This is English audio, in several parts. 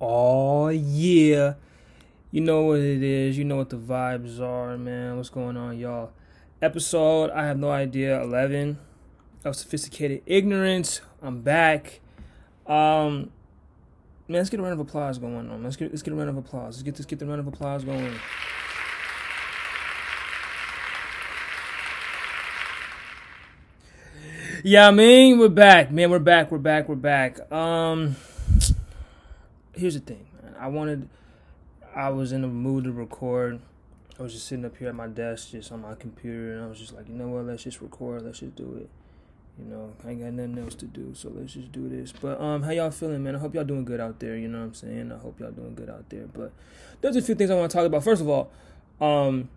Oh yeah. You know what it is. You know what the vibes are, man. What's going on, y'all? Episode, I have no idea, 11 of Sophisticated Ignorance. I'm back. Um man, let's get a round of applause going on. Let's get let's get a round of applause. Let's get let's get the round of applause going. Yeah, I mean, we're back, man. We're back. We're back. We're back. Um, here's the thing, man. I wanted, I was in the mood to record. I was just sitting up here at my desk, just on my computer, and I was just like, you know what? Let's just record. Let's just do it. You know, I ain't got nothing else to do, so let's just do this. But um, how y'all feeling, man? I hope y'all doing good out there. You know what I'm saying? I hope y'all doing good out there. But there's a few things I want to talk about. First of all, um,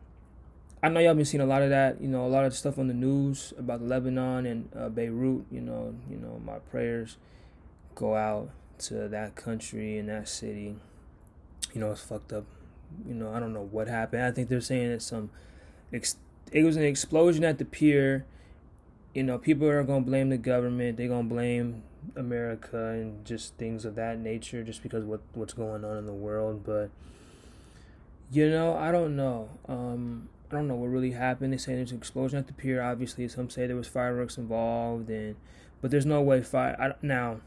I know y'all been seeing a lot of that. You know, a lot of stuff on the news about Lebanon and uh, Beirut. You know, you know, my prayers go out to that country and that city. You know, it's fucked up. You know, I don't know what happened. I think they're saying it's some. It was an explosion at the pier you know, people are gonna blame the government. They're gonna blame America and just things of that nature, just because what what's going on in the world. But you know, I don't know. Um, I don't know what really happened. They say there's an explosion at the pier. Obviously, some say there was fireworks involved, and but there's no way fire. I, now,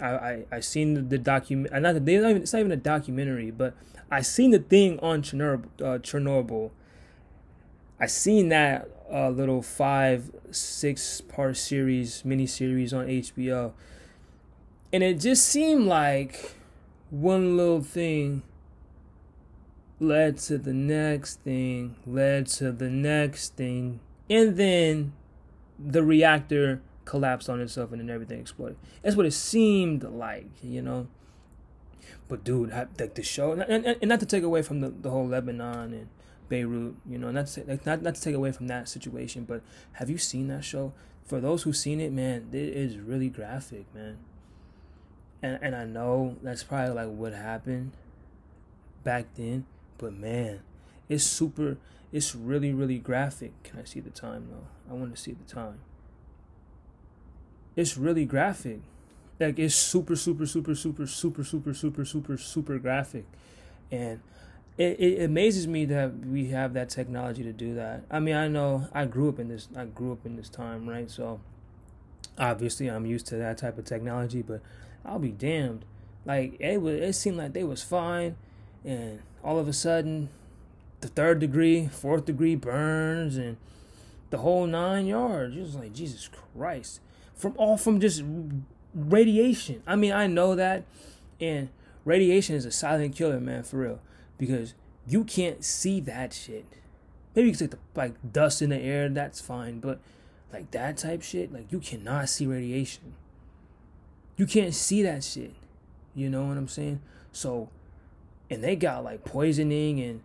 I I I seen the, document. Not, not even, it's not even a documentary, but I seen the thing on Chernobyl. Uh, Chernobyl. I seen that uh, little five, six part series, mini series on HBO. And it just seemed like one little thing led to the next thing, led to the next thing, and then the reactor collapsed on itself and then everything exploded. That's what it seemed like, you know. But dude, like the show, and, and, and not to take away from the, the whole Lebanon and Beirut, you know, not to, like, not not to take away from that situation, but have you seen that show? For those who've seen it, man, it is really graphic, man. And and I know that's probably like what happened back then, but man, it's super it's really really graphic. Can I see the time though? I want to see the time. It's really graphic. Like it's super super super super super super super super super graphic. And it, it amazes me that we have that technology to do that. I mean, I know I grew up in this. I grew up in this time, right? So obviously, I'm used to that type of technology. But I'll be damned. Like it was, it seemed like they was fine, and all of a sudden, the third degree, fourth degree burns, and the whole nine yards. Just like Jesus Christ, from all from just radiation. I mean, I know that, and radiation is a silent killer, man, for real because you can't see that shit. Maybe you can see the like dust in the air, that's fine, but like that type shit, like you cannot see radiation. You can't see that shit. You know what I'm saying? So, and they got like poisoning and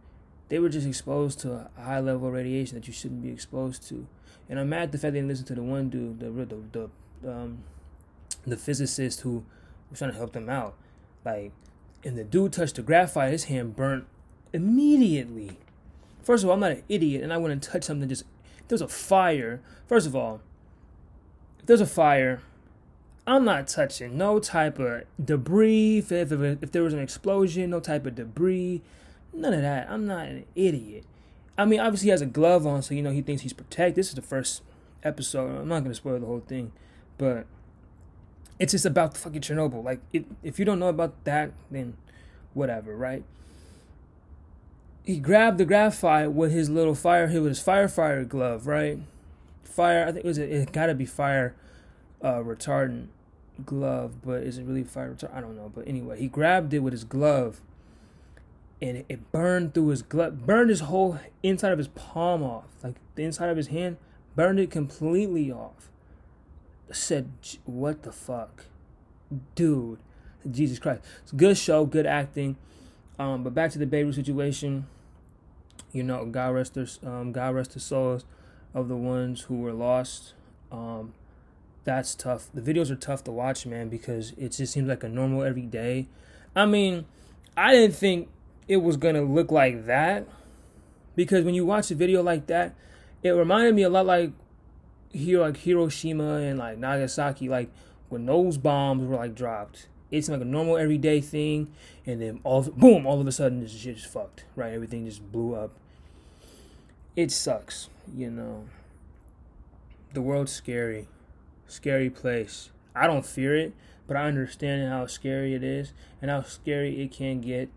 they were just exposed to a high level of radiation that you shouldn't be exposed to. And I'm mad at the fact they didn't listen to the one dude, the the the um, the physicist who was trying to help them out. Like and the dude touched the graphite, his hand burnt immediately. First of all, I'm not an idiot, and I wouldn't touch something just. There's a fire. First of all, if there's a fire, I'm not touching no type of debris. If, if, if there was an explosion, no type of debris, none of that. I'm not an idiot. I mean, obviously he has a glove on, so you know he thinks he's protected. This is the first episode. I'm not gonna spoil the whole thing, but it's just about the fucking Chernobyl. Like, it, if you don't know about that, then whatever, right? He grabbed the graphite with his little fire, his firefighter glove, right? Fire, I think it was a, it gotta be fire uh, retardant glove, but is it really fire retardant? I don't know. But anyway, he grabbed it with his glove, and it burned through his glove, burned his whole inside of his palm off, like the inside of his hand, burned it completely off said, "What the fuck, dude? Jesus Christ!" It's good show, good acting. Um, but back to the Beirut situation. You know, God rest their um, God rest the souls of the ones who were lost. Um, that's tough. The videos are tough to watch, man, because it just seems like a normal every day. I mean, I didn't think it was gonna look like that because when you watch a video like that, it reminded me a lot like here like Hiroshima and like Nagasaki, like when those bombs were like dropped, it's like a normal everyday thing, and then all boom, all of a sudden this shit just fucked, right? Everything just blew up. It sucks, you know. The world's scary, scary place. I don't fear it, but I understand how scary it is and how scary it can get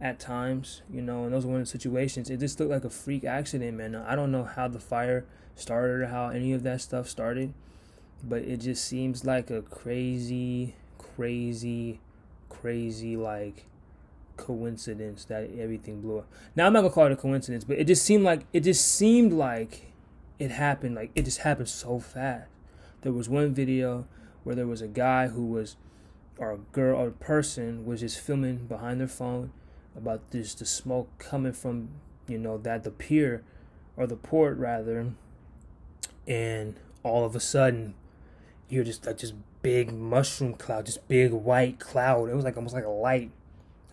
at times, you know. And those one of the situations. It just looked like a freak accident, man. I don't know how the fire started or how any of that stuff started, but it just seems like a crazy crazy, crazy like coincidence that everything blew up. Now I'm not gonna call it a coincidence, but it just seemed like it just seemed like it happened. Like it just happened so fast. There was one video where there was a guy who was, or a girl or a person was just filming behind their phone about this the smoke coming from you know that the pier or the port rather, and all of a sudden you're just like just big mushroom cloud, just big white cloud. It was like almost like a light,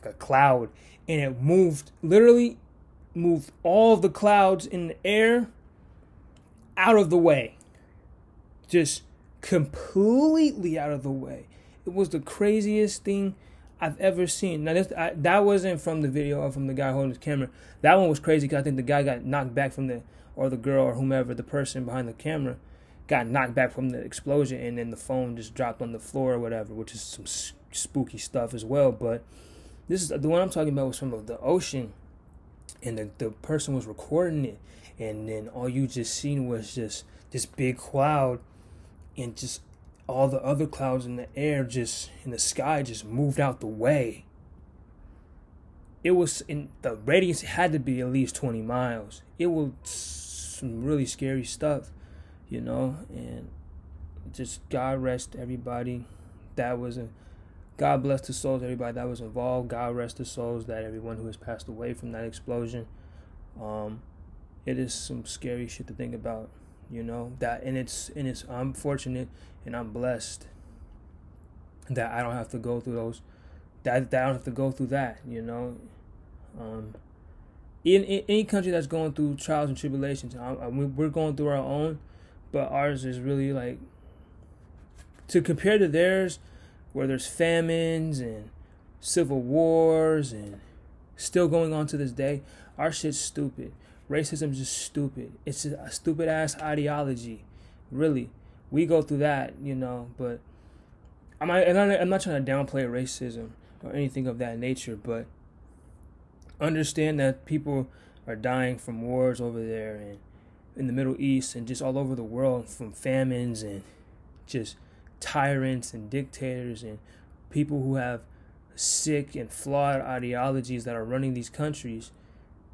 like a cloud, and it moved literally moved all the clouds in the air out of the way. Just completely out of the way. It was the craziest thing I've ever seen. Now this I, that wasn't from the video or from the guy holding his camera. That one was crazy because I think the guy got knocked back from the or the girl or whomever the person behind the camera got knocked back from the explosion and then the phone just dropped on the floor or whatever, which is some spooky stuff as well. But this is the one I'm talking about was from the ocean, and the the person was recording it, and then all you just seen was just this big cloud, and just all the other clouds in the air just in the sky just moved out the way. It was in the radius had to be at least 20 miles. It was some really scary stuff you know, and just God rest everybody that was a God bless the souls everybody that was involved. God rest the souls that everyone who has passed away from that explosion. Um, it is some scary shit to think about, you know. That and it's and it's I'm fortunate and I'm blessed that I don't have to go through those. That, that I don't have to go through that, you know. Um, in, in any country that's going through trials and tribulations, I, I, we're going through our own but ours is really like to compare to theirs where there's famines and civil wars and still going on to this day our shit's stupid racism is just stupid. It's a stupid ass ideology. Really. We go through that you know but i'm not, I'm not trying to downplay racism or anything of that nature but understand that people are dying from wars over there and in the Middle East and just all over the world from famines and just tyrants and dictators and people who have sick and flawed ideologies that are running these countries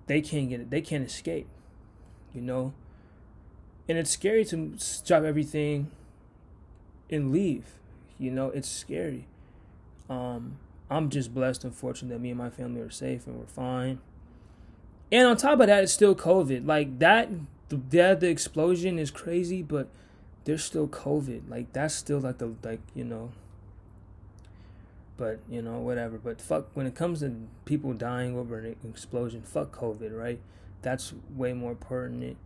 they can't get it they can't escape you know and it's scary to drop everything and leave you know it's scary um i'm just blessed and fortunate that me and my family are safe and we're fine and on top of that it's still covid like that the yeah, the explosion is crazy, but there's still COVID. Like that's still like the like you know. But you know whatever. But fuck when it comes to people dying over an explosion, fuck COVID, right? That's way more pertinent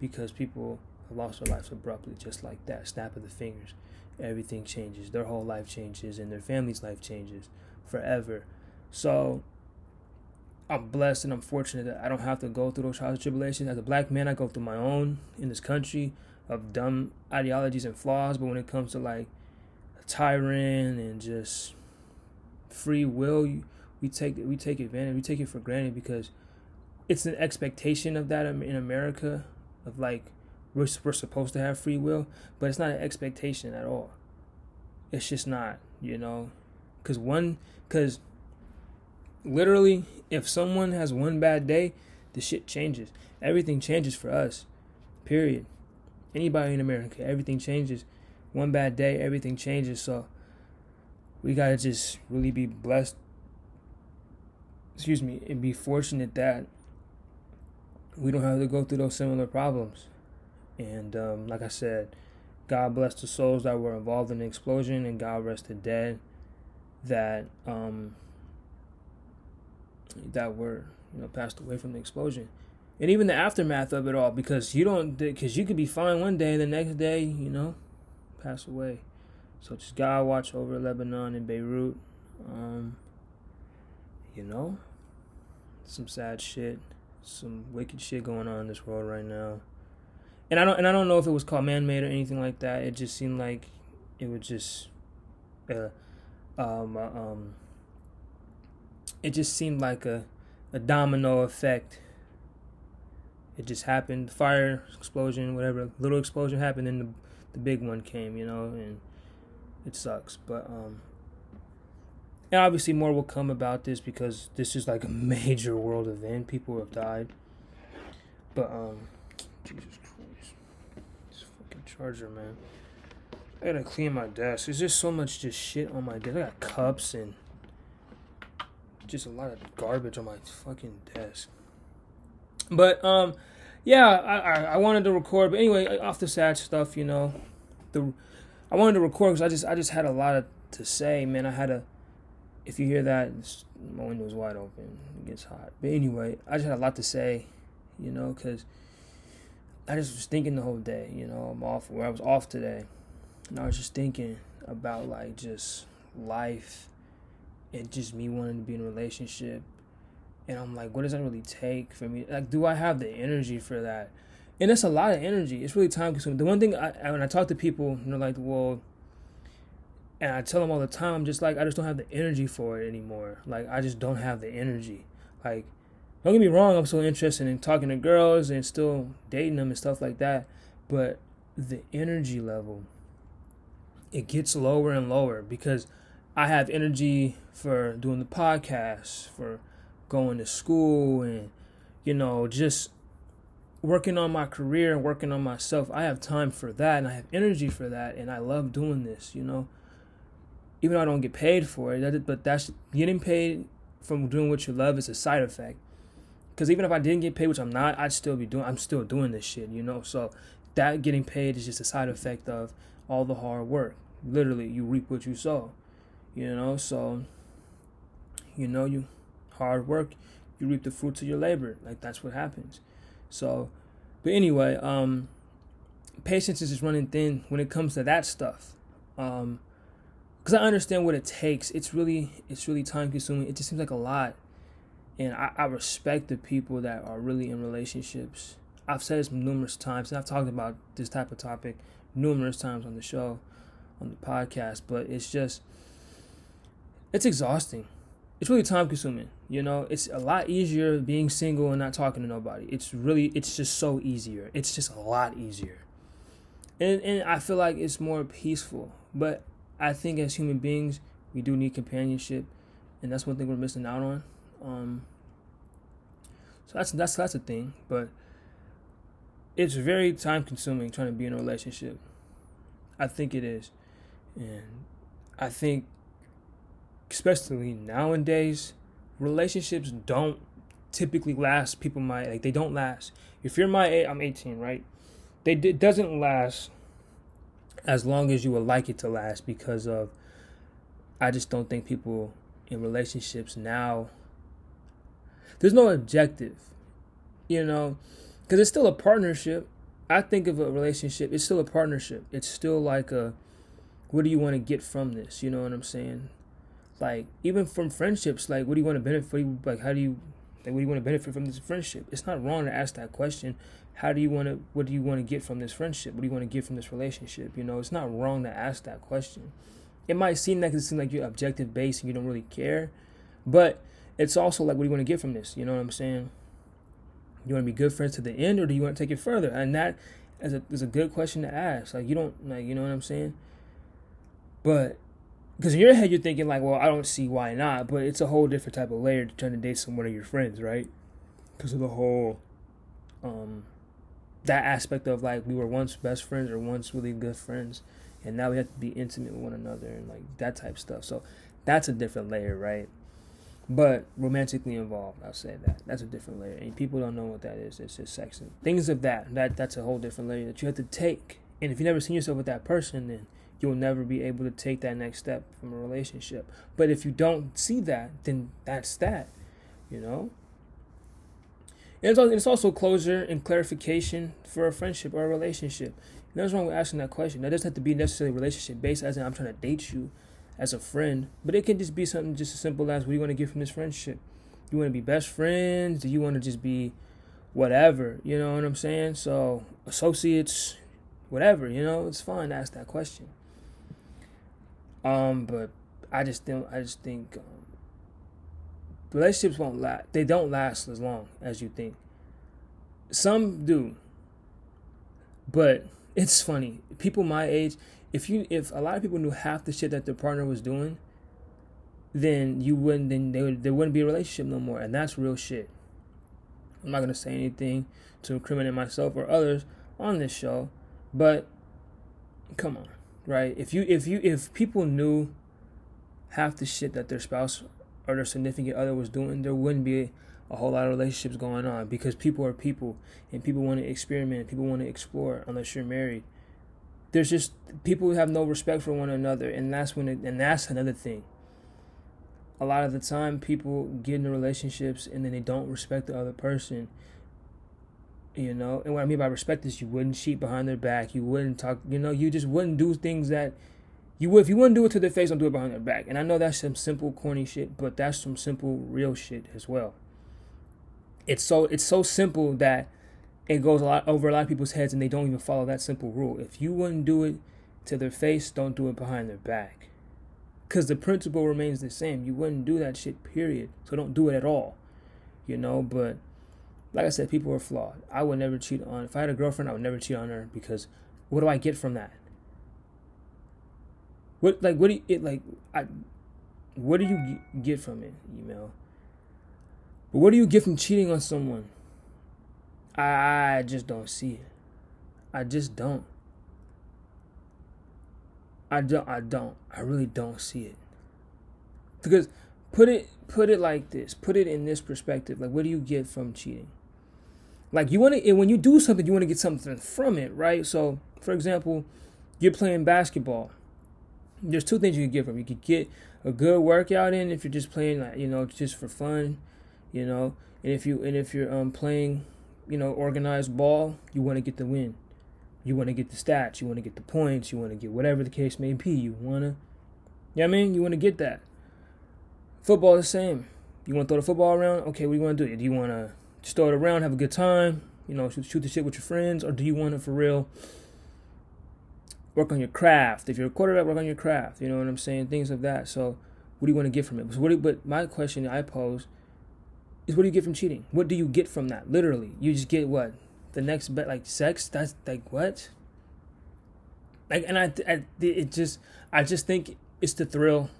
because people have lost their lives abruptly, just like that. Snap of the fingers, everything changes. Their whole life changes, and their family's life changes forever. So I'm blessed and I'm fortunate that I don't have to go through those trials and tribulations. As a black man, I go through my own in this country of dumb ideologies and flaws. But when it comes to like a tyrant and just free will, we take we take advantage. We take it for granted because it's an expectation of that in America of like we're we're supposed to have free will, but it's not an expectation at all. It's just not, you know, because one because literally, if someone has one bad day, the shit changes. Everything changes for us. Period. Anybody in America, everything changes. One bad day, everything changes. So we gotta just really be blessed. Excuse me, and be fortunate that we don't have to go through those similar problems. And um, like I said, God bless the souls that were involved in the explosion, and God rest the dead that um, that were you know passed away from the explosion and even the aftermath of it all because you don't because you could be fine one day and the next day you know pass away so just god watch over lebanon and beirut Um, you know, some sad shit, some wicked shit going on in this world right now. And I don't and I don't know if it was called man made or anything like that. It just seemed like it was just uh, um, uh, um, it just seemed like a, a domino effect. It just happened, fire explosion, whatever, little explosion happened, then the the big one came, you know, and it sucks. But um, and obviously more will come about this because this is like a major world event. People have died. But um, Jesus Christ, this fucking charger, man. I gotta clean my desk. There's just so much just shit on my desk. I got cups and just a lot of garbage on my fucking desk. But um, yeah, I, I, I wanted to record, but anyway, off the sad stuff, you know, the I wanted to record because I just I just had a lot of, to say, man. I had a, if you hear that, my window's wide open. It gets hot. But anyway, I just had a lot to say, you know, because I just was thinking the whole day. You know, I'm off. Where I was off today, and I was just thinking about like just life and just me wanting to be in a relationship and I'm like, what does that really take for me? Like, do I have the energy for that? And it's a lot of energy. It's really time consuming. The one thing I, when I talk to people, you know, like, well, and I tell them all the time, I'm just like, I just don't have the energy for it anymore. Like, I just don't have the energy. Like, don't get me wrong, I'm still interested in talking to girls and still dating them and stuff like that. But the energy level, it gets lower and lower because I have energy for doing the podcast, for going to school and you know just working on my career and working on myself i have time for that and i have energy for that and i love doing this you know. Even though i don't get paid for it but that's getting paid from doing what you love is a side effect. Because even if i didn't get paid which i'm not i'd still be doing i'm still doing this shit you know. So that getting paid is just a side effect of all the hard work. Literally you reap what you sow you know. So you know you hard work, you reap the fruits of your labor. Like that's what happens. So, but anyway, um, patience is just running thin when it comes to that stuff. Um, because I understand what it takes. It's really, it's really time consuming. It just seems like a lot, and I, I respect the people that are really in relationships. I've said this numerous times, and I've talked about this type of topic numerous times on the show, on the podcast. But it's just, it's exhausting it's really time consuming. You know, it's a lot easier being single and not talking to nobody. It's really, it's just so easier. It's just a lot easier. And, and I feel like it's more peaceful. But I think as human beings, we do need companionship. And that's one thing we're missing out on. Um, so that's, that's, that's a thing. But it's very time consuming trying to be in a relationship. I think it is. And I think especially nowadays, relationships don't typically last. People my like they don't last. If you're my age, I'm 18, right? They it doesn't last as long as you would like it to last because of. I just don't think people in relationships now. There's no objective, you know, because it's still a partnership. I think of a relationship, it's still a partnership. It's still like a, what do you want to get from this? You know what I'm saying? Like even from friendships like what do you want to benefit like how do you like what do you want to benefit from this friendship? It's not wrong to ask that question how do you want to what do you want to get from this friendship? What do you want to get from this relationship you know? It's not wrong to ask that question. It might seem like it seems like you're objective based and you don't really care but it's also like what do you want to get from this? You know what i'm saying? You want to be good friends to the end or do you want to take it further? And that is a, is a good question to ask. Like you don't like you know what i'm saying? But because in your head you're thinking like, well, I don't see why not, but it's a whole different type of layer to trying to date someone of your friends, right? Because of the whole, um, that aspect of like we were once best friends or once really good friends, and now we have to be intimate with one another and like that type of stuff. So that's a different layer, right? But romantically involved, I'll say that that's a different layer, and people don't know what that is. It's just sex and things of that. That that's a whole different layer that you have to take. And if you never seen yourself with that person, then you'll never be able to take that next step from a relationship. But if you don't see that, then that's that, you know? And it's also, closure and clarification for a friendship or a relationship. Nothing's wrong with asking that question. That doesn't have to be necessarily relationship based, as in I'm trying to date you. as a friend, but it can just be something just as simple as what do you want to get from this friendship? You want to be best friends? Do you want to just be whatever? You know what I'm saying? So associates, whatever. You know, it's fine to ask that question. Um, but I just don't. I just think um, relationships won't last. They don't last as long as you think. Some do, but it's funny. People my age, if you if a lot of people knew half the shit that their partner was doing, then you wouldn't then they there wouldn't be a relationship no more, and that's real shit. I'm not gonna say anything to incriminate myself or others on this show, but come on, right? If you if you if people knew half the shit that their spouse or their significant other was doing, there wouldn't be a whole lot of relationships going on because people are people and people want to experiment, people want to explore unless you're married. There's just people who have no respect for one another and that's when it, and that's another thing. A lot of the time people get into relationships and then they don't respect the other person. You know, and what I mean by respect is you wouldn't cheat behind their back, you wouldn't talk, you know, you just wouldn't do things that you would if you wouldn't do it to their face, don't do it behind their back. And I know that's some simple corny shit, but that's some simple real shit as well it's so it's so simple that it goes a lot over a lot of people's heads and they don't even follow that simple rule. If you wouldn't do it to their face, don't do it behind their back. Cause the principle remains the same. You wouldn't do that shit, period. So don't do it at all. You know, but like I said, people are flawed. I would never cheat on if I had a girlfriend, I would never cheat on her because what do I get from that? What like what do you it like I what do you get from it, email? But what do you get from cheating on someone? I just don't see it. I just don't. I don't I don't. I really don't see it. Because put it put it like this. Put it in this perspective. Like what do you get from cheating? Like you want to when you do something you want to get something from it, right? So, for example, you're playing basketball. There's two things you can get from. You could get a good workout in if you're just playing like, you know, just for fun you know. And if you and if you're um playing, you know, organized ball, you want to get the win. You want to get the stats. You want to get the points. You want to get whatever the case may be. You want to, you know I mean? You want to get that. Football the same. You want to throw the football around? Okay, what do you want to do? Do you want to just throw it around, have a good time, you know, shoot, shoot the shit with your friends, or do you want it for real work on your craft? If you're a quarterback, work on your craft. You know what I'm saying? Things of that. So, what do you want to get from it? So what but my question I pose is what do you get from cheating? What do you get from that? Literally, you just get what the next bet, like sex. That's like what? Like, and I, I, it just, I just think it's the thrill.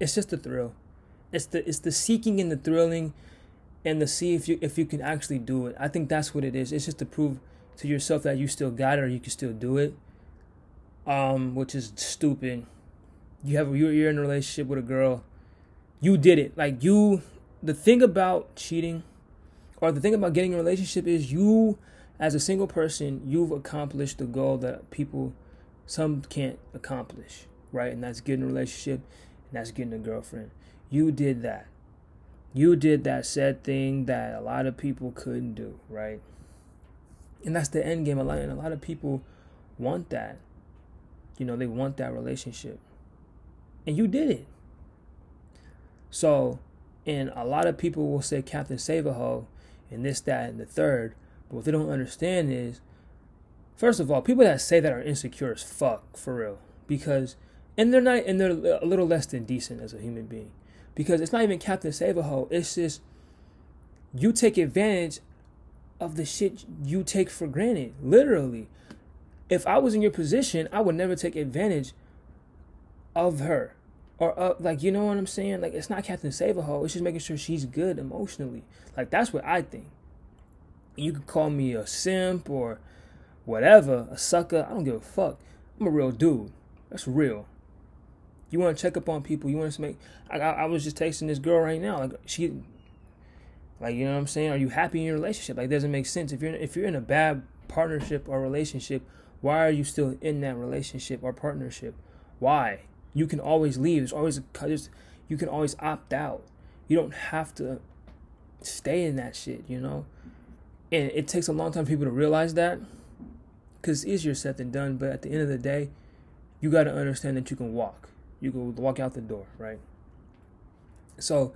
It's just the thrill. It's the, it's the seeking and the thrilling, and to see if you, if you can actually do it. I think that's what it is. It's just to prove to yourself that you still got it or you can still do it. Um, which is stupid. You have you're, you're in a relationship with a girl. You did it. Like you the thing about cheating or the thing about getting a relationship is you as a single person you've accomplished the goal that people some can't accomplish right and that's getting a relationship and that's getting a girlfriend you did that you did that said thing that a lot of people couldn't do right and that's the end game a lot and a lot of people want that you know they want that relationship and you did it so and a lot of people will say Captain Save and this, that, and the third. But what they don't understand is, first of all, people that say that are insecure as fuck, for real. Because, and they're not, and they're a little less than decent as a human being. Because it's not even Captain Save a Hoe. It's just, you take advantage of the shit you take for granted. Literally. If I was in your position, I would never take advantage of her or uh, like you know what I'm saying? Like it's not Captain Save a Hoe. It's just making sure she's good emotionally. Like that's what I think. You could call me a simp or whatever, a sucker. I don't give a fuck. I'm a real dude. That's real. You want to check up on people. You want to make. I, I, I was just texting this girl right now. Like she, like you know what I'm saying. Are you happy in your relationship? Like doesn't make sense if you're if you're in a bad partnership or relationship. Why are you still in that relationship or partnership? Why? You can always leave. There's always a, you can always opt out. You don't have to stay in that shit, you know? And it takes a long time for people to realize that because it's easier said than done. But at the end of the day, you got to understand that you can walk. You go walk out the door, right? So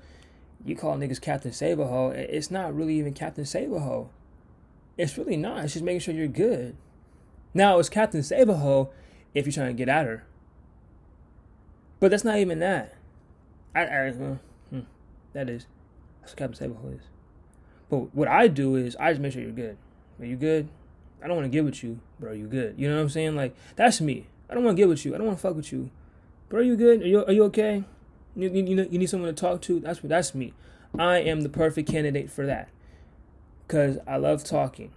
you call niggas Captain Hoe. It's not really even Captain Hoe. It's really not. It's just making sure you're good. Now it's Captain Hoe if you're trying to get at her. But that's not even that. I, I hmm, that is that's what Captain Hoe is. But what I do is I just make sure you're good. Are you good? I don't want to get with you, but are you good? You know what I'm saying? Like that's me. I don't want to get with you. I don't want to fuck with you. But are you good? Are you are you okay? You, you, you, need someone to talk to. That's what that's me. I am the perfect candidate for that because I love talking.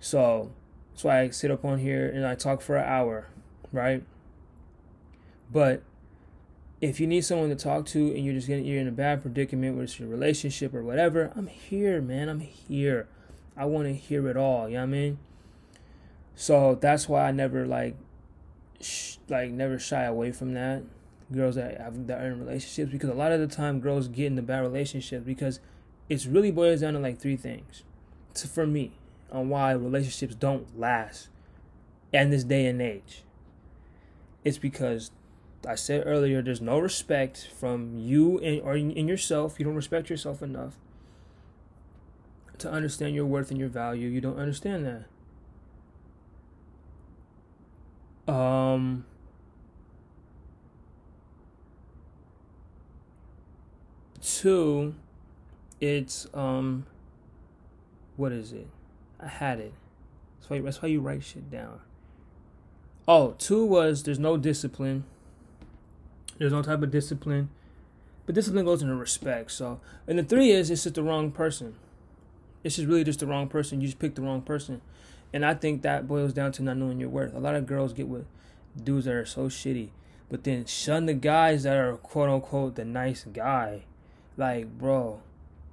So that's why I sit up on here and I talk for an hour, right? But if you need someone to talk to and you're just getting you're in a bad predicament, whether it's your relationship or whatever, I'm here, man. I'm here. I want to hear it all. You know what I mean? So that's why I never like, sh- like never shy away from that girls that have that are in relationships because a lot of the time girls get into bad relationships because it's really boils down to like three things. To, for me, on why relationships don't last in this day and age. It's because I said earlier, there's no respect from you and or in yourself. You don't respect yourself enough to understand your worth and your value. You don't understand that. Um Two, it's um, what is it? I had it. That's why that's why you write shit down. Oh, two was there's no discipline. There's no type of discipline, but discipline goes into respect. So, and the three is it's just the wrong person. It's just really just the wrong person. You just picked the wrong person, and I think that boils down to not knowing your worth. A lot of girls get with dudes that are so shitty, but then shun the guys that are quote unquote the nice guy like, bro,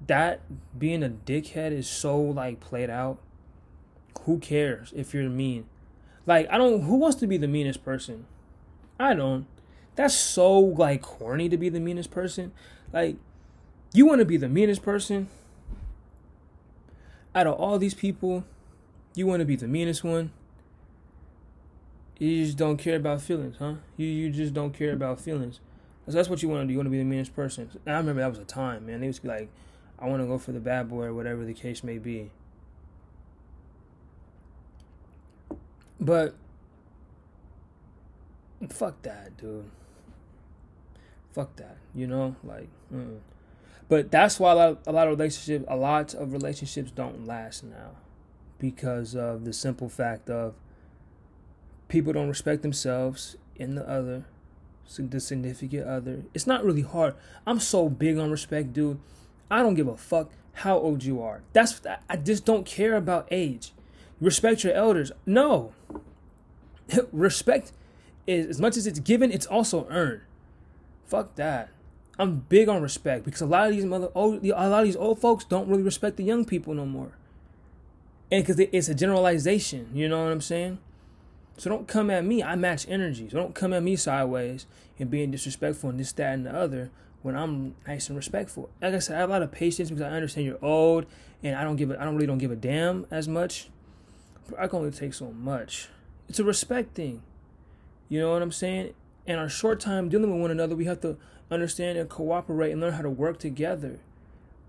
that being a dickhead is so like played out. Who cares if you're mean? Like, I don't. Who wants to be the meanest person? I don't. That's so like corny to be the meanest person. Like, you want to be the meanest person out of all these people. You want to be the meanest one. You just don't care about feelings, huh? You you just don't care about feelings. Cause that's what you want to do. You want to be the meanest person. And I remember that was a time, man. They used to be like, I want to go for the bad boy or whatever the case may be. But fuck that, dude. Fuck that. You know, like. Mm. But that's why a lot, of, a lot of relationships, a lot of relationships don't last now, because of the simple fact of people don't respect themselves in the other the significant other. It's not really hard. I'm so big on respect, dude. I don't give a fuck how old you are. That's I just don't care about age. Respect your elders. No. respect is as much as it's given, it's also earned. Fuck that. I'm big on respect because a lot of these mother old, a lot of these old folks don't really respect the young people no more. And because it's a generalization, you know what I'm saying? So don't come at me. I match energy. So don't come at me sideways and being disrespectful and this, that, and the other when I'm nice and respectful. Like I said, I have a lot of patience because I understand you're old and I don't give a, I don't really don't give a damn as much. But I can only take so much. It's a respect thing. You know what I'm saying? In our short time dealing with one another, we have to understand and cooperate and learn how to work together.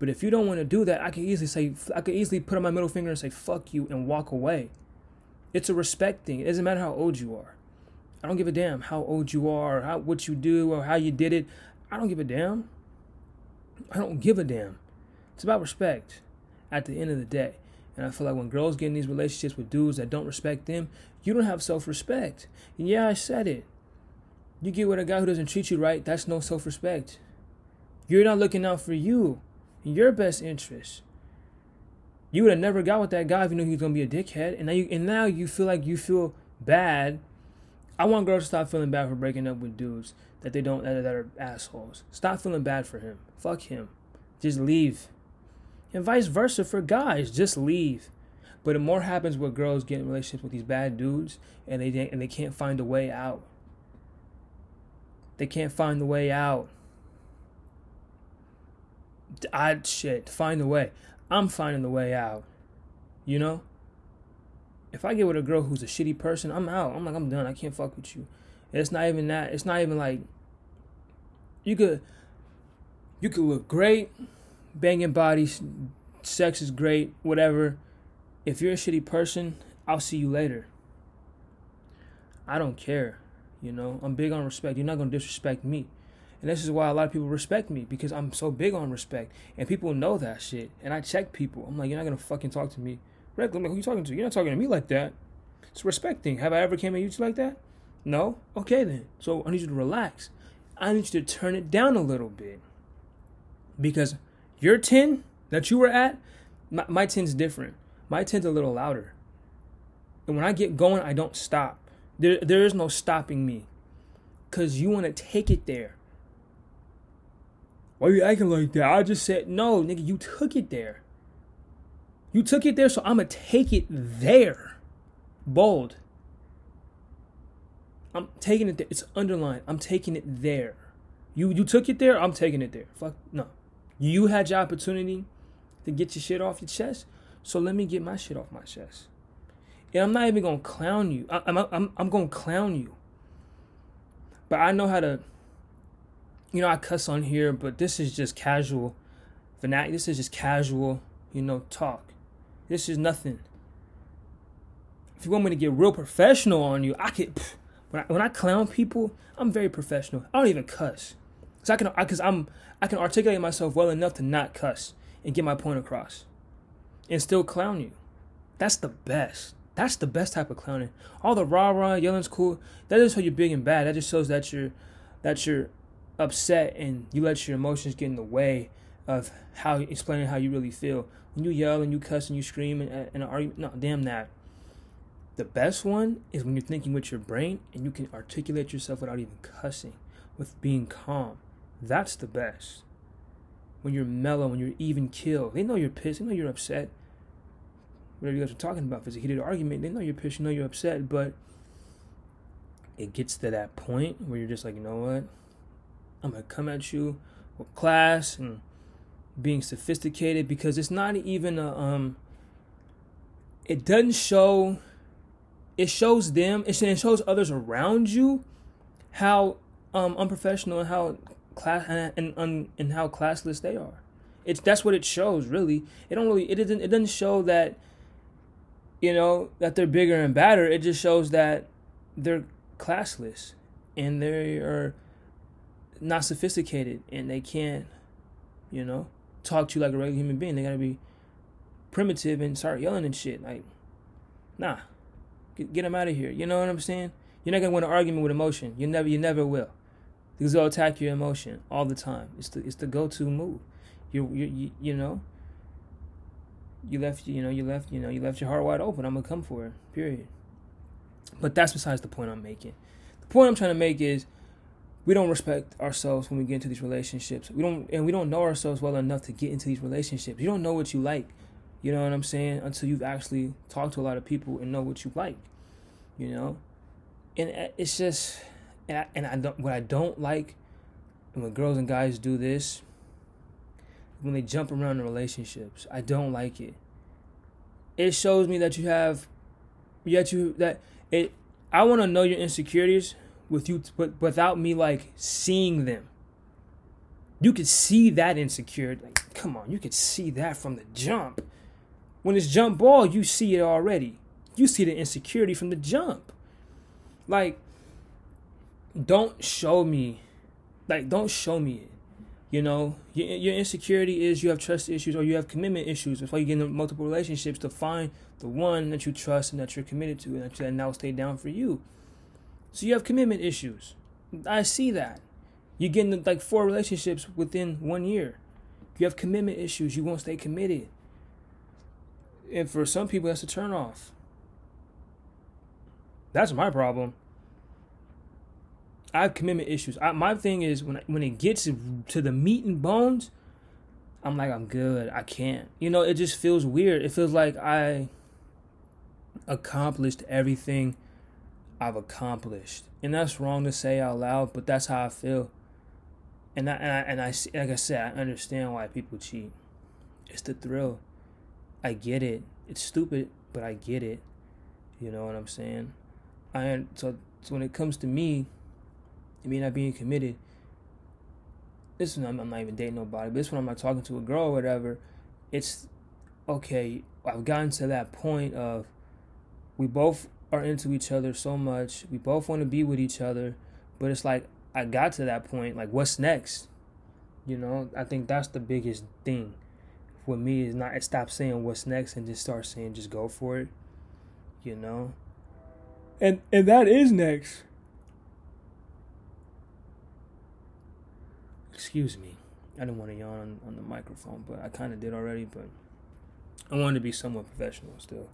But if you don't want to do that, I can easily say I could easily put on my middle finger and say fuck you and walk away. It's a respect thing. It doesn't matter how old you are. I don't give a damn how old you are, how what you do, or how you did it. I don't give a damn. I don't give a damn. It's about respect at the end of the day. And I feel like when girls get in these relationships with dudes that don't respect them, you don't have self respect. And yeah, I said it. You get with a guy who doesn't treat you right, that's no self respect. You're not looking out for you, your best interest. You would have never got with that guy if you knew he was gonna be a dickhead, and now you and now you feel like you feel bad. I want girls to stop feeling bad for breaking up with dudes that they don't that, that are assholes. Stop feeling bad for him. Fuck him. Just leave. And vice versa for guys, just leave. But it more happens with girls getting relationships with these bad dudes, and they and they can't find a way out. They can't find the way out. I shit, find a way. I'm finding the way out. You know? If I get with a girl who's a shitty person, I'm out. I'm like, I'm done. I can't fuck with you. It's not even that. It's not even like you could you could look great, banging bodies, sex is great, whatever. If you're a shitty person, I'll see you later. I don't care. You know, I'm big on respect. You're not gonna disrespect me. And this is why a lot of people respect me because I'm so big on respect. And people know that shit. And I check people. I'm like, you're not gonna fucking talk to me. Rick, I'm like, who you talking to? You're not talking to me like that. It's respecting. Have I ever came at you like that? No? Okay then. So I need you to relax. I need you to turn it down a little bit. Because your 10 that you were at, my, my 10's different. My 10's a little louder. And when I get going, I don't stop. There, there is no stopping me. Because you want to take it there. Why you acting like that? I just said, no, nigga, you took it there. You took it there, so I'm going to take it there. Bold. I'm taking it there. It's underlined. I'm taking it there. You you took it there. I'm taking it there. Fuck no. You had your opportunity to get your shit off your chest. So let me get my shit off my chest. And I'm not even gonna clown you. I, am I'm, I'm I'm gonna clown you. But I know how to. You know I cuss on here, but this is just casual. This is just casual. You know talk. This is nothing. If you want me to get real professional on you, I could. When I, when I clown people, I'm very professional. I don't even cuss. Cause I can, cause I'm, I can articulate myself well enough to not cuss and get my point across, and still clown you. That's the best. That's the best type of clowning. All the rah rah yelling's cool. That show you're big and bad. That just shows that you're, that you're upset and you let your emotions get in the way of how explaining how you really feel. When you yell and you cuss and you scream and, and argument, no, damn that. The best one is when you're thinking with your brain and you can articulate yourself without even cussing, with being calm. That's the best. When you're mellow, when you're even kill. They know you're pissed, they know you're upset. Whatever you guys are talking about, if it's a heated argument, they know you're pissed, you know you're upset, but it gets to that point where you're just like, you know what? I'm gonna come at you with class and being sophisticated because it's not even a um it doesn't show it shows them it shows others around you how um, unprofessional and how class and, and and how classless they are. It's that's what it shows really. It don't really it doesn't it doesn't show that you know that they're bigger and badder. It just shows that they're classless and they are not sophisticated and they can't you know talk to you like a regular human being. They gotta be primitive and start yelling and shit like nah Get, get them out of here. You know what I'm saying? You're not gonna win an argument with emotion. You never, you never will, because they'll attack your emotion all the time. It's the, it's the go-to move. You, you, you, you know. You left, you know, you left, you know, you left your heart wide open. I'm gonna come for it. Period. But that's besides the point I'm making. The point I'm trying to make is we don't respect ourselves when we get into these relationships. We don't and we don't know ourselves well enough to get into these relationships. You don't know what you like. You know what I'm saying? Until you've actually talked to a lot of people and know what you like. You know, and it's just, and I, and I don't what I don't like when girls and guys do this when they jump around in relationships. I don't like it. It shows me that you have, yet you that it. I want to know your insecurities with you, but without me like seeing them. You could see that insecurity. Like, come on, you could see that from the jump. When it's jump ball, you see it already. You see the insecurity from the jump. Like, don't show me, like, don't show me it. You know, your, your insecurity is you have trust issues or you have commitment issues. Why you get into multiple relationships to find the one that you trust and that you're committed to and that, you that now stay down for you. So you have commitment issues. I see that. You get into like four relationships within one year. You have commitment issues. You won't stay committed and for some people that's a turn off. That's my problem. I have commitment issues. I, my thing is when when it gets to the meat and bones, I'm like I'm good. I can't. You know, it just feels weird. It feels like I accomplished everything I've accomplished, and that's wrong to say out loud, but that's how I feel. And I and I, and I like I said, I understand why people cheat. It's the thrill. I get it. It's stupid, but I get it. You know what I'm saying? I so, so when it comes to me, me not being committed, this is I'm, I'm not even dating nobody, but this when I'm not talking to a girl or whatever, it's okay. I've gotten to that point of we both are into each other so much. We both want to be with each other, but it's like I got to that point. Like, what's next? You know, I think that's the biggest thing for me is not stop saying what's next and just start saying just go for it. You know, and and that is next. Excuse me. I didn't want to yawn on, on the microphone, but I kind of did already. But I wanted to be somewhat professional still.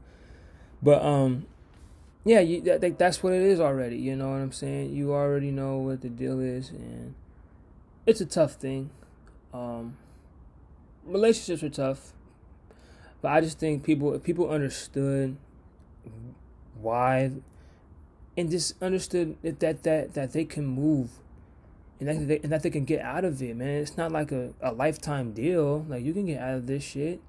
But um, yeah, you, I think that's what it is already. You know what I'm saying? You already know what the deal is, and it's a tough thing. Um, relationships are tough, but I just think people if people understood why, and just understood that that that, that they can move. And that, they, and that they can get out of it, man. It's not like a, a lifetime deal. Like, you can get out of this shit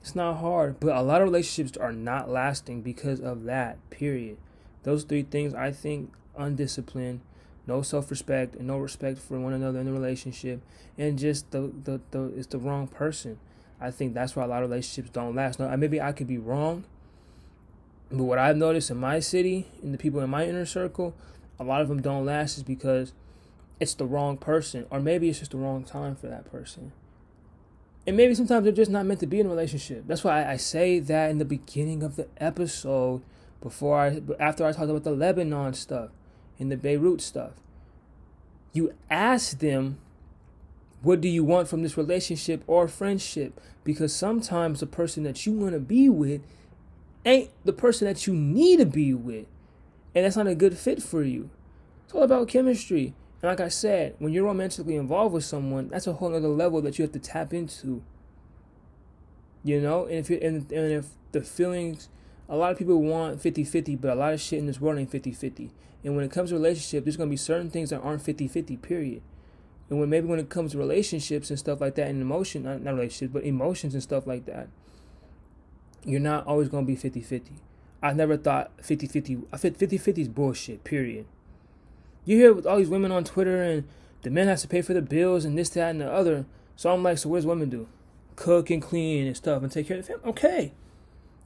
it's not hard, but a lot of relationships are not lasting because of that. Period. Those three things I think undisciplined, no self respect, and no respect for one another in the relationship, and just the, the, the it's the wrong person. I think that's why a lot of relationships don't last. Now maybe I could be wrong, but what I've noticed in my city and the people in my inner circle, a lot of them don't last is because it's the wrong person, or maybe it's just the wrong time for that person. And maybe sometimes they're just not meant to be in a relationship. That's why I, I say that in the beginning of the episode, before I after I talked about the Lebanon stuff and the Beirut stuff. You ask them, what do you want from this relationship or friendship? Because sometimes the person that you want to be with ain't the person that you need to be with. And that's not a good fit for you. It's all about chemistry. And like I said, when you're romantically involved with someone, that's a whole other level that you have to tap into. You know, and if you and, and if the feelings a lot of people want 50-50, but a lot of shit in this world ain't 50-50. And when it comes to relationships, there's gonna be certain things that aren't 50-50, period. And when maybe when it comes to relationships and stuff like that and emotion not, not relationships, but emotions and stuff like that, you're not always gonna be 50-50. I never thought 50-50 I 50-50 is bullshit, period. You hear with all these women on Twitter and the men has to pay for the bills and this, that, and the other. So I'm like, so what does women do? Cook and clean and stuff and take care of the family. Okay.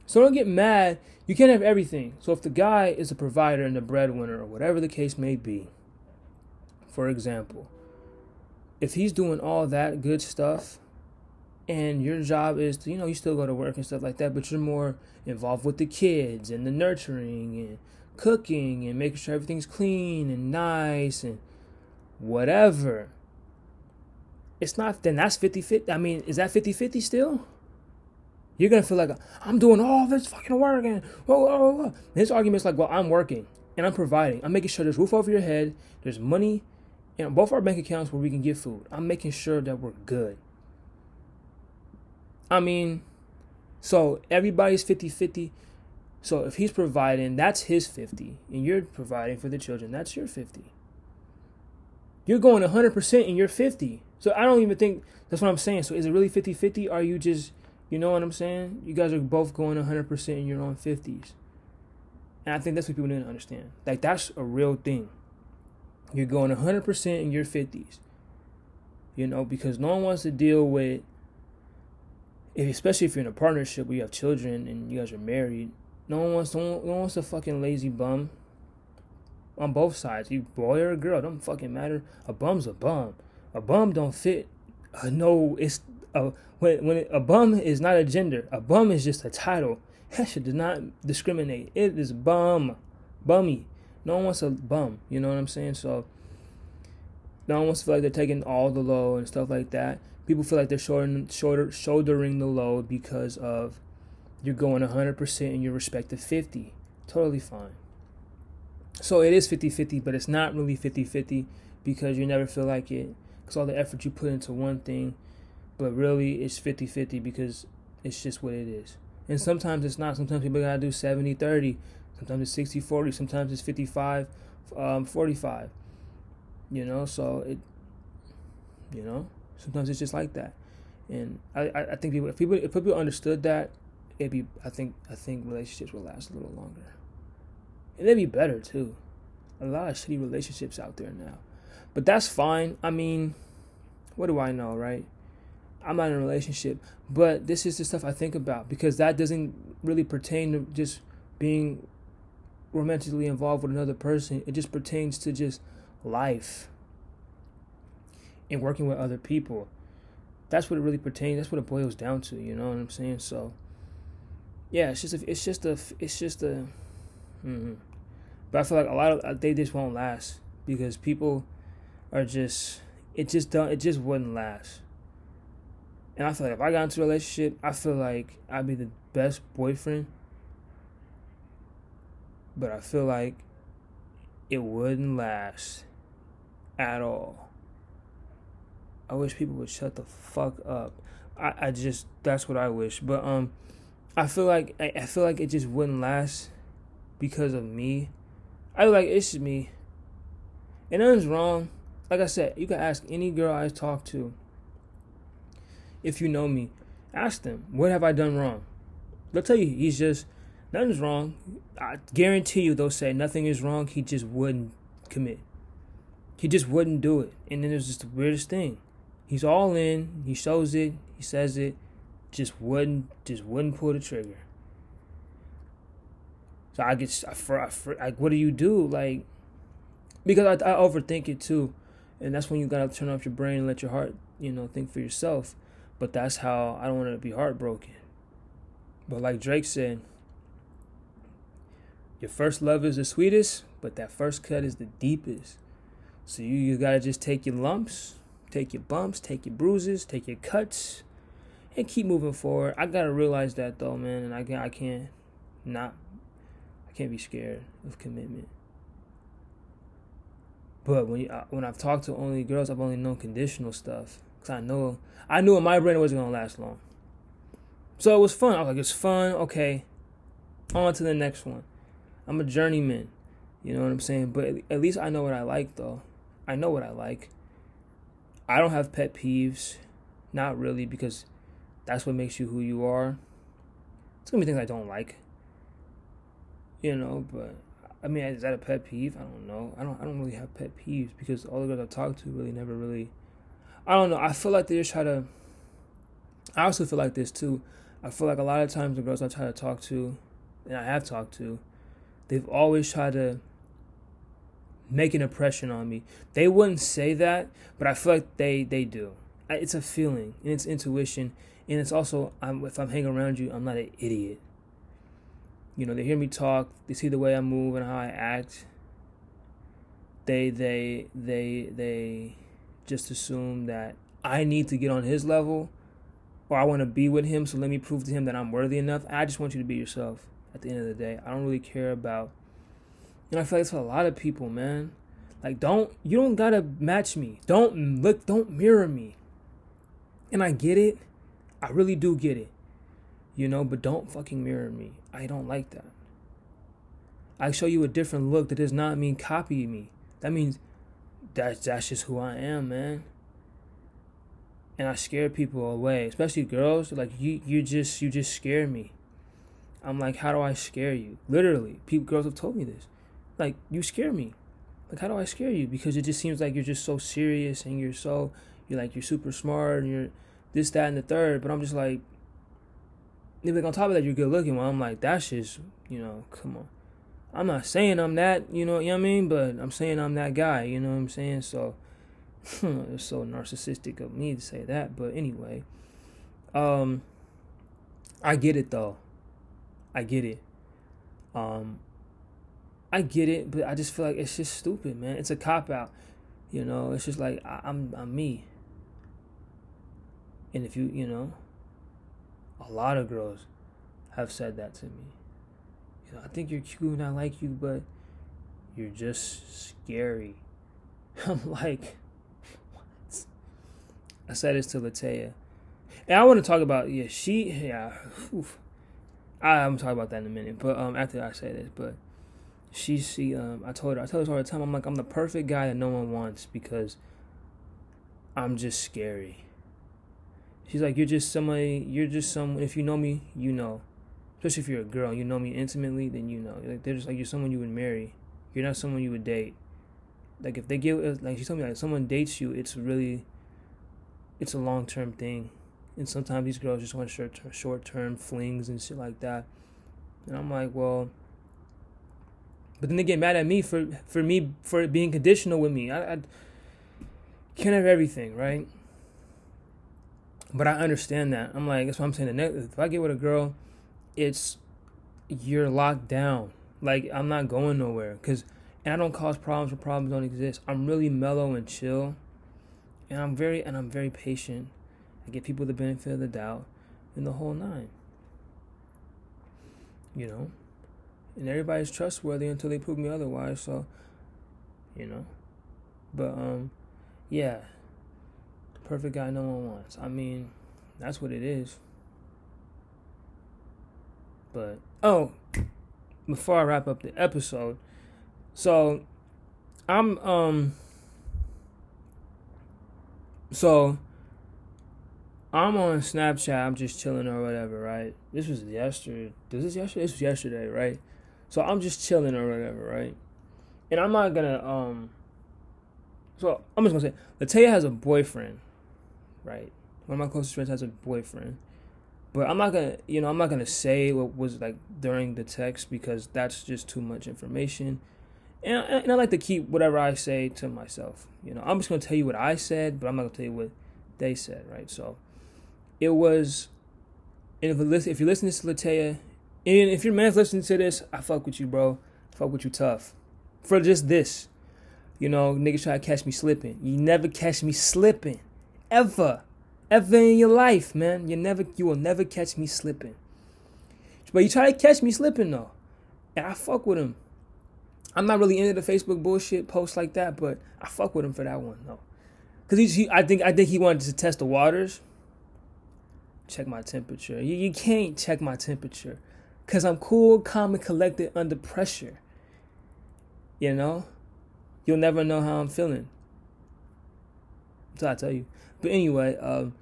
So don't get mad. You can't have everything. So if the guy is a provider and the breadwinner or whatever the case may be, for example, if he's doing all that good stuff and your job is to, you know, you still go to work and stuff like that, but you're more involved with the kids and the nurturing and cooking and making sure everything's clean and nice and whatever. It's not, then that's 50 50. I mean, is that 50 50 still? You're to feel like, I'm doing all this fucking work and whoa, whoa, whoa. His argument's like, well, I'm working and I'm providing. I'm making sure there's roof over your head, there's money in both our bank accounts where we can get food. I'm making sure that we're good. I mean, so everybody's 50 50. So if he's providing, that's his 50, and you're providing for the children, that's your 50. You're going 100% in your 50. So I don't even think that's what I'm saying. So is it really 50 50? Are you just, you know what I'm saying? You guys are both going 100% in your own 50s. And I think that's what people need to understand. Like, that's a real thing. You're going 100% in your 50s. You know, because no one wants to deal with, especially if you're in a partnership where you have children and you guys are married, no one wants no one, wants a fucking lazy bum. On both sides, you boy or a girl, don't fucking matter. A bum's a bum. A bum don't fit. Uh, no, it's a when when it, a bum is not a gender. A bum is just a title. That shit does not discriminate. It is bum, bummy. No one wants a bum. You know what I'm saying? So no one wants to feel like they're taking all the load and stuff like that. People feel like they're shouldering, shoulder, shouldering the load because of you're going 100% in your respective 50. Totally fine. So it is 50 50, but it's not really 50 50 because you never feel like it. Because all the effort you put into one thing, but really it's 50 50 because it's just what it is. And sometimes it's not. Sometimes people gotta do 70 30. Sometimes it's 60 40. Sometimes it's 55 um, 45. You know, so it, you know, sometimes it's just like that. And I, I think people if people if people understood that it'd be I think I think relationships will last a little longer. And they'd be better too. A lot of shitty relationships out there now. But that's fine. I mean, what do I know, right? I'm not in a relationship, but this is the stuff I think about because that doesn't really pertain to just being romantically involved with another person. It just pertains to just life and working with other people. That's what it really pertains. That's what it boils down to. You know what I'm saying? So, yeah, it's just a, it's just a it's just a. Mm-hmm. But I feel like a lot of they just won't last because people are just it just don't it just wouldn't last. And I feel like if I got into a relationship, I feel like I'd be the best boyfriend. But I feel like it wouldn't last at all. I wish people would shut the fuck up. I, I just that's what I wish. But um I feel like I, I feel like it just wouldn't last because of me. I like it's just me. And nothing's wrong. Like I said, you can ask any girl I talk to. If you know me, ask them, what have I done wrong? They'll tell you he's just nothing's wrong. I guarantee you they'll say nothing is wrong. He just wouldn't commit. He just wouldn't do it. And then there's just the weirdest thing. He's all in. He shows it. He says it. Just wouldn't. Just wouldn't pull the trigger. So I get. I, fr- I, fr- like, what do you do? Like, because I, I overthink it too, and that's when you gotta turn off your brain and let your heart, you know, think for yourself. But that's how I don't want to be heartbroken. But like Drake said, your first love is the sweetest, but that first cut is the deepest. So you, you gotta just take your lumps, take your bumps, take your bruises, take your cuts, and keep moving forward. I gotta realize that though, man, and I can I can't not I can't be scared of commitment. But when you, uh, when I've talked to only girls, I've only known conditional stuff because I know I knew in my brain it wasn't gonna last long. So it was fun. I was like, it's fun. Okay, on to the next one. I'm a journeyman. You know what I'm saying? But at least I know what I like, though. I know what I like. I don't have pet peeves. Not really, because that's what makes you who you are. It's gonna be things I don't like. You know, but I mean, is that a pet peeve? I don't know. I don't. I don't really have pet peeves because all the girls I've talked to really never really. I don't know. I feel like they just try to. I also feel like this too. I feel like a lot of times the girls I try to talk to, and I have talked to, they've always tried to make an impression on me. They wouldn't say that, but I feel like they they do. It's a feeling and it's intuition, and it's also I'm, if I'm hanging around you, I'm not an idiot. You know, they hear me talk, they see the way I move and how I act. They they they they just assume that I need to get on his level or I want to be with him, so let me prove to him that I'm worthy enough. I just want you to be yourself at the end of the day. I don't really care about and I feel like it's for a lot of people, man. Like don't you don't gotta match me. Don't look don't mirror me. And I get it. I really do get it. You know, but don't fucking mirror me. I don't like that. I show you a different look that does not mean copy me. That means that's that's just who I am, man. And I scare people away, especially girls. Like you, you just you just scare me. I'm like, how do I scare you? Literally, people, girls have told me this. Like you scare me. Like how do I scare you? Because it just seems like you're just so serious and you're so you're like you're super smart and you're this that and the third. But I'm just like, like on top of that, you're good looking. Well, I'm like, that's just, you know, come on. I'm not saying I'm that, you know, you know what I mean? But I'm saying I'm that guy, you know what I'm saying? So it's so narcissistic of me to say that. But anyway, um, I get it though. I get it. Um, I get it, but I just feel like it's just stupid, man. It's a cop out. You know, it's just like I, I'm I'm me. And if you, you know, a lot of girls have said that to me. You know, I think you're cute and I like you, but you're just scary. I'm like, what? I said this to Latea. And I want to talk about, yeah, she, yeah, oof. I, I'm talking about that in a minute, but um, after I say this, but she, she, um, I told her, I told her all the time, I'm like, I'm the perfect guy that no one wants because I'm just scary. She's like, you're just somebody, you're just someone, if you know me, you know. Especially if you're a girl, you know me intimately, then you know. Like, they're just like, you're someone you would marry. You're not someone you would date. Like, if they give, uh, like, she told me, like, someone dates you, it's really, it's a long term thing. And sometimes these girls just want short short term flings and shit like that. And I'm like, well, but then they get mad at me for for me for being conditional with me. I, I can't have everything, right? But I understand that. I'm like, that's what I'm saying. If I get with a girl, it's you're locked down. Like I'm not going nowhere because and I don't cause problems where problems don't exist. I'm really mellow and chill, and I'm very and I'm very patient. I give people the benefit of the doubt, and the whole nine. You know, and everybody's trustworthy until they prove me otherwise. So, you know, but um, yeah, the perfect guy no one wants. I mean, that's what it is. But oh, before I wrap up the episode, so I'm um so I'm on Snapchat, I'm just chilling or whatever, right? This was yesterday. This is yesterday? This was yesterday, right? So I'm just chilling or whatever, right? And I'm not gonna um so I'm just gonna say Latea has a boyfriend, right? One of my closest friends has a boyfriend. But I'm not gonna, you know, I'm not gonna say what was like during the text because that's just too much information, and, and I like to keep whatever I say to myself. You know, I'm just gonna tell you what I said, but I'm not gonna tell you what they said, right? So, it was, and if you listen, if you listen to Latea, and if your man's listening to this, I fuck with you, bro. Fuck with you tough, for just this. You know, niggas try to catch me slipping. You never catch me slipping, ever ever in your life, man. You never you will never catch me slipping. But you try to catch me slipping though. And I fuck with him. I'm not really into the Facebook bullshit posts like that, but I fuck with him for that one though. Cause he, I think I think he wanted to test the waters. Check my temperature. You you can't check my temperature. Cause I'm cool, calm, and collected under pressure. You know? You'll never know how I'm feeling. So I tell you. But anyway, um,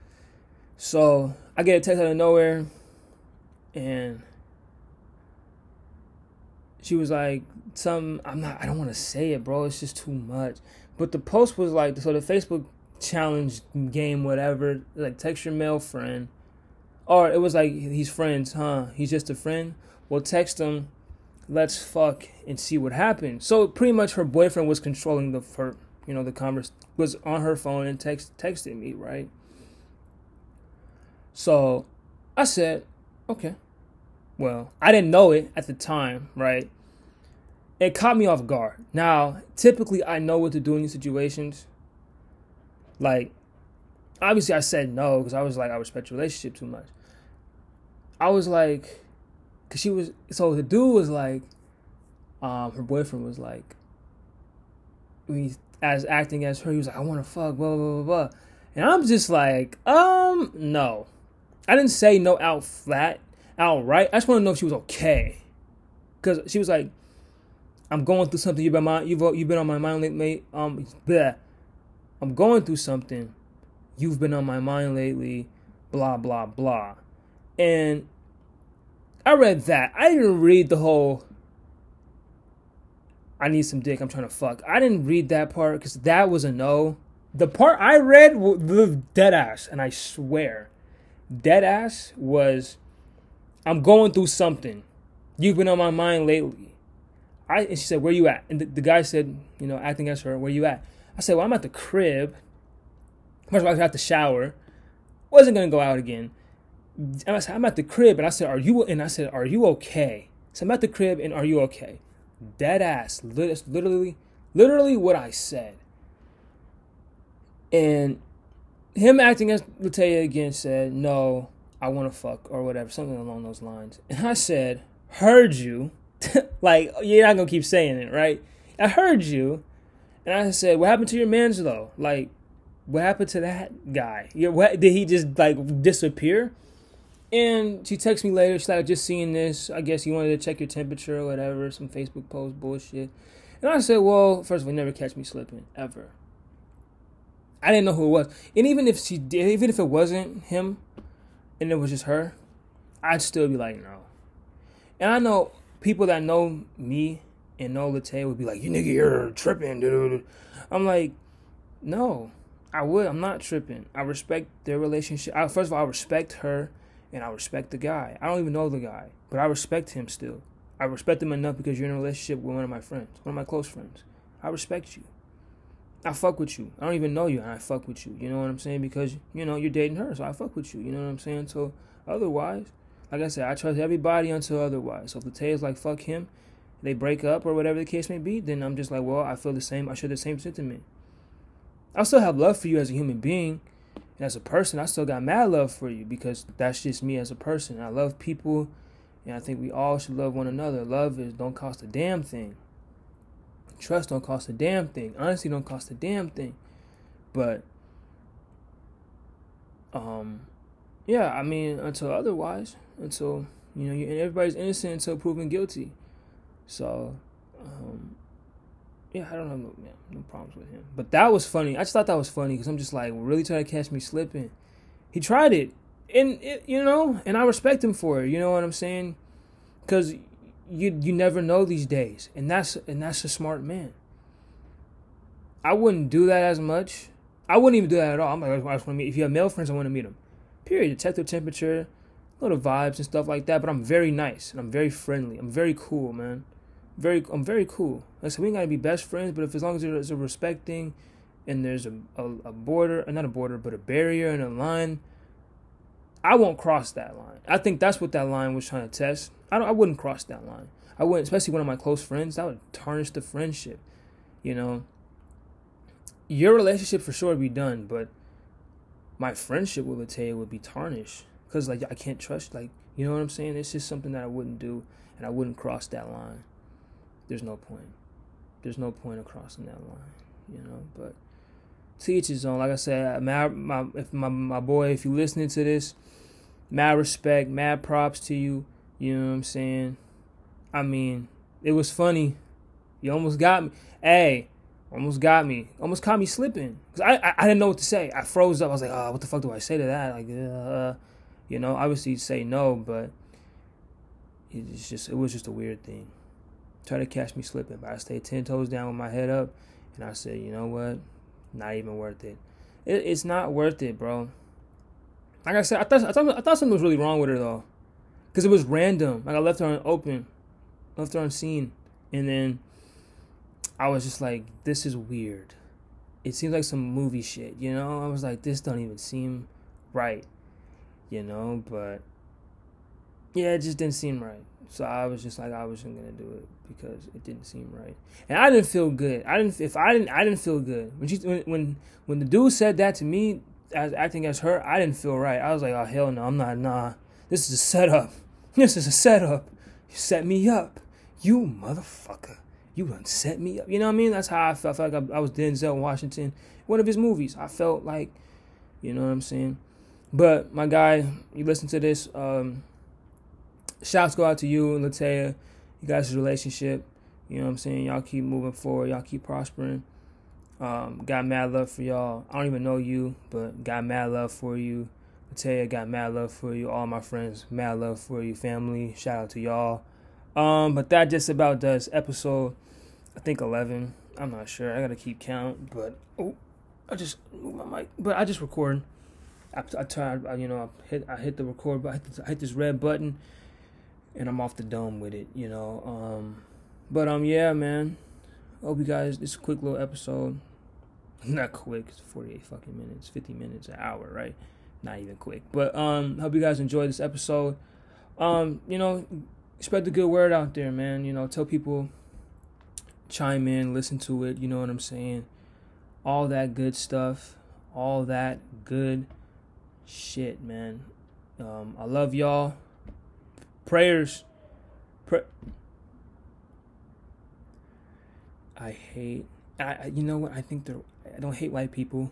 so I get a text out of nowhere, and she was like, "Some I'm not. I don't want to say it, bro. It's just too much." But the post was like, so the Facebook challenge game, whatever, like text your male friend, or it was like he's friends, huh? He's just a friend. Well, text him. Let's fuck and see what happens. So pretty much, her boyfriend was controlling the her, you know, the converse was on her phone and text texted me, right? So I said, okay. Well, I didn't know it at the time, right? It caught me off guard. Now, typically, I know what to do in these situations. Like, obviously, I said no because I was like, I respect your relationship too much. I was like, because she was, so the dude was like, um, her boyfriend was like, we as acting as her, he was like, I want to fuck, blah, blah, blah, blah. And I'm just like, um, no. I didn't say no out flat, outright. I just want to know if she was okay. Because she was like, I'm going through something. You've been, my, you've, you've been on my mind lately. Um, bleh. I'm going through something. You've been on my mind lately. Blah, blah, blah. And I read that. I didn't read the whole I need some dick. I'm trying to fuck. I didn't read that part because that was a no. The part I read was dead ass, and I swear dead ass was I'm going through something. You've been on my mind lately. I and she said, Where you at? And the, the guy said, you know, acting as her, where you at? I said, Well, I'm at the crib. First of all, I at the shower. Wasn't gonna go out again. And I said, I'm at the crib. And I said, Are you and I said, Are you okay? So I'm at the crib and are you okay? Dead ass. Literally literally what I said. And him acting as Latea again said, No, I want to fuck or whatever, something along those lines. And I said, Heard you. like, you're not going to keep saying it, right? I heard you. And I said, What happened to your man's though? Like, what happened to that guy? Yeah, what, did he just like disappear? And she texts me later. She's like, just seeing this. I guess you wanted to check your temperature or whatever. Some Facebook post bullshit. And I said, well, first of all, never catch me slipping ever. I didn't know who it was. And even if she did, even if it wasn't him, and it was just her, I'd still be like, no. And I know people that know me and know Latea would be like, you nigga, you're tripping, dude. I'm like, no. I would. I'm not tripping. I respect their relationship. I, first of all, I respect her, and I respect the guy. I don't even know the guy, but I respect him still. I respect him enough because you're in a relationship with one of my friends, one of my close friends. I respect you. I fuck with you. I don't even know you, and I fuck with you. You know what I'm saying? Because you know you're dating her, so I fuck with you. You know what I'm saying? So otherwise, like I said, I trust everybody until otherwise. So if the is like fuck him, they break up or whatever the case may be, then I'm just like, well, I feel the same. I share the same sentiment. I still have love for you as a human being, and as a person, I still got mad love for you because that's just me as a person. I love people, and I think we all should love one another. Love is don't cost a damn thing. Trust don't cost a damn thing. Honesty don't cost a damn thing. But um yeah, I mean until otherwise, until you know, and everybody's innocent until proven guilty. So um yeah, I don't have no, no problems with him. But that was funny. I just thought that was funny because I'm just like, really trying to catch me slipping. He tried it, and it, you know, and I respect him for it. You know what I'm saying? Because you you never know these days, and that's and that's a smart man. I wouldn't do that as much. I wouldn't even do that at all. I'm like, I just want to meet. If you have male friends, I want to meet them. Period. Check their temperature, little vibes and stuff like that. But I'm very nice and I'm very friendly. I'm very cool, man. Very, I'm very cool. Like said, we ain't gotta be best friends, but if as long as there's a respecting, and there's a, a, a border, uh, not a border, but a barrier and a line, I won't cross that line. I think that's what that line was trying to test. I don't. I wouldn't cross that line. I wouldn't, especially one of my close friends. That would tarnish the friendship. You know. Your relationship for sure would be done, but my friendship with Latea would be tarnished because like I can't trust. Like you know what I'm saying? It's just something that I wouldn't do, and I wouldn't cross that line. There's no point. There's no point of crossing that line. You know, but to each his own. Like I said, my, my if my my boy, if you listening to this, mad respect, mad props to you. You know what I'm saying? I mean, it was funny. You almost got me. Hey, almost got me. Almost caught me slipping. Cause I, I, I didn't know what to say. I froze up. I was like, oh, what the fuck do I say to that? Like, uh, you know, obviously say no, but it's just it was just a weird thing. Try to catch me slipping, but I stayed ten toes down with my head up, and I said, you know what? Not even worth it. it it's not worth it, bro. Like I said, I thought I thought I thought something was really wrong with her though, because it was random. Like I left her on open, left her unseen, and then I was just like, this is weird. It seems like some movie shit, you know. I was like, this don't even seem right, you know. But yeah, it just didn't seem right. So I was just like, I wasn't gonna do it because it didn't seem right, and I didn't feel good. I didn't. If I didn't, I didn't feel good when she when when, when the dude said that to me as acting as her. I didn't feel right. I was like, oh hell no, I'm not. Nah, this is a setup. This is a setup. You set me up, you motherfucker. You done set me up. You know what I mean? That's how I felt. I felt like I, I was Denzel Washington, one of his movies. I felt like, you know what I'm saying. But my guy, you listen to this. Um, shouts go out to you and Latea. You guys' relationship. You know what I'm saying? Y'all keep moving forward. Y'all keep prospering. Um, got mad love for y'all. I don't even know you, but got mad love for you. Latea got mad love for you. All my friends, mad love for you. Family, shout out to y'all. Um, but that just about does episode, I think 11. I'm not sure. I gotta keep count, but oh, I just move my mic. But I just record. I, I tried, you know, I hit, I hit the record, but I hit, I hit this red button and I'm off the dome with it, you know. Um, but um, yeah, man. Hope you guys. This quick little episode. Not quick. It's 48 fucking minutes, 50 minutes, an hour, right? Not even quick. But um, hope you guys enjoyed this episode. Um, you know, spread the good word out there, man. You know, tell people, chime in, listen to it. You know what I'm saying? All that good stuff. All that good shit, man. Um, I love y'all prayers. Pray- I hate. I you know what? I think they're. I don't hate white people,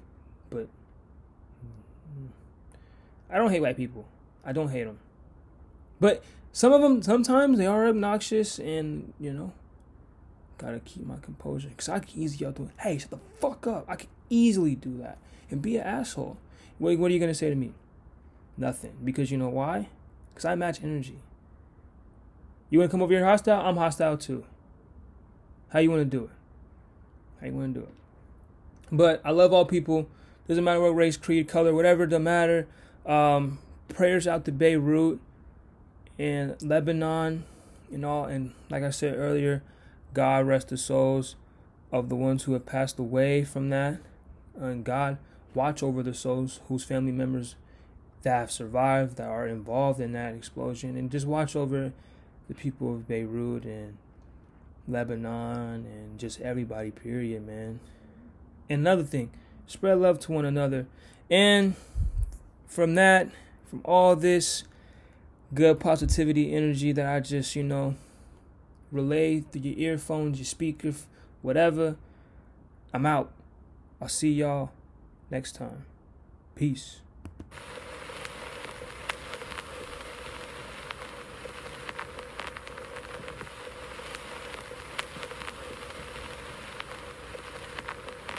but I don't hate white people. I don't hate them, but some of them sometimes they are obnoxious, and you know, gotta keep my composure because I can easily do it. Hey, shut the fuck up! I can easily do that and be an asshole. What, what are you gonna say to me? Nothing. Because you know why? Because I match energy. You want to come over here hostile? I'm hostile too. How you want to do it? How you want to do it? But I love all people. Doesn't matter what race, creed, color, whatever. Doesn't matter. Um, prayers out to Beirut and Lebanon, you know, and like I said earlier, God rest the souls of the ones who have passed away from that, and God watch over the souls whose family members that have survived that are involved in that explosion, and just watch over the people of Beirut and Lebanon and just everybody. Period, man. Another thing, spread love to one another, and from that, from all this good positivity energy that I just, you know, relay through your earphones, your speaker, whatever. I'm out. I'll see y'all next time. Peace.